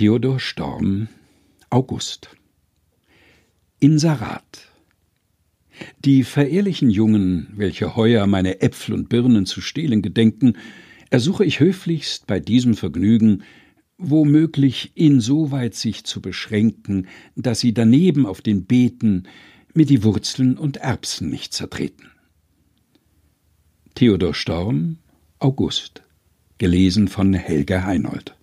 Theodor Storm August. Inserat. Die verehrlichen Jungen, welche heuer meine Äpfel und Birnen zu stehlen gedenken, ersuche ich höflichst bei diesem Vergnügen, womöglich insoweit sich zu beschränken, dass sie daneben auf den Beeten mir die Wurzeln und Erbsen nicht zertreten. Theodor Storm August. Gelesen von Helga Heinold.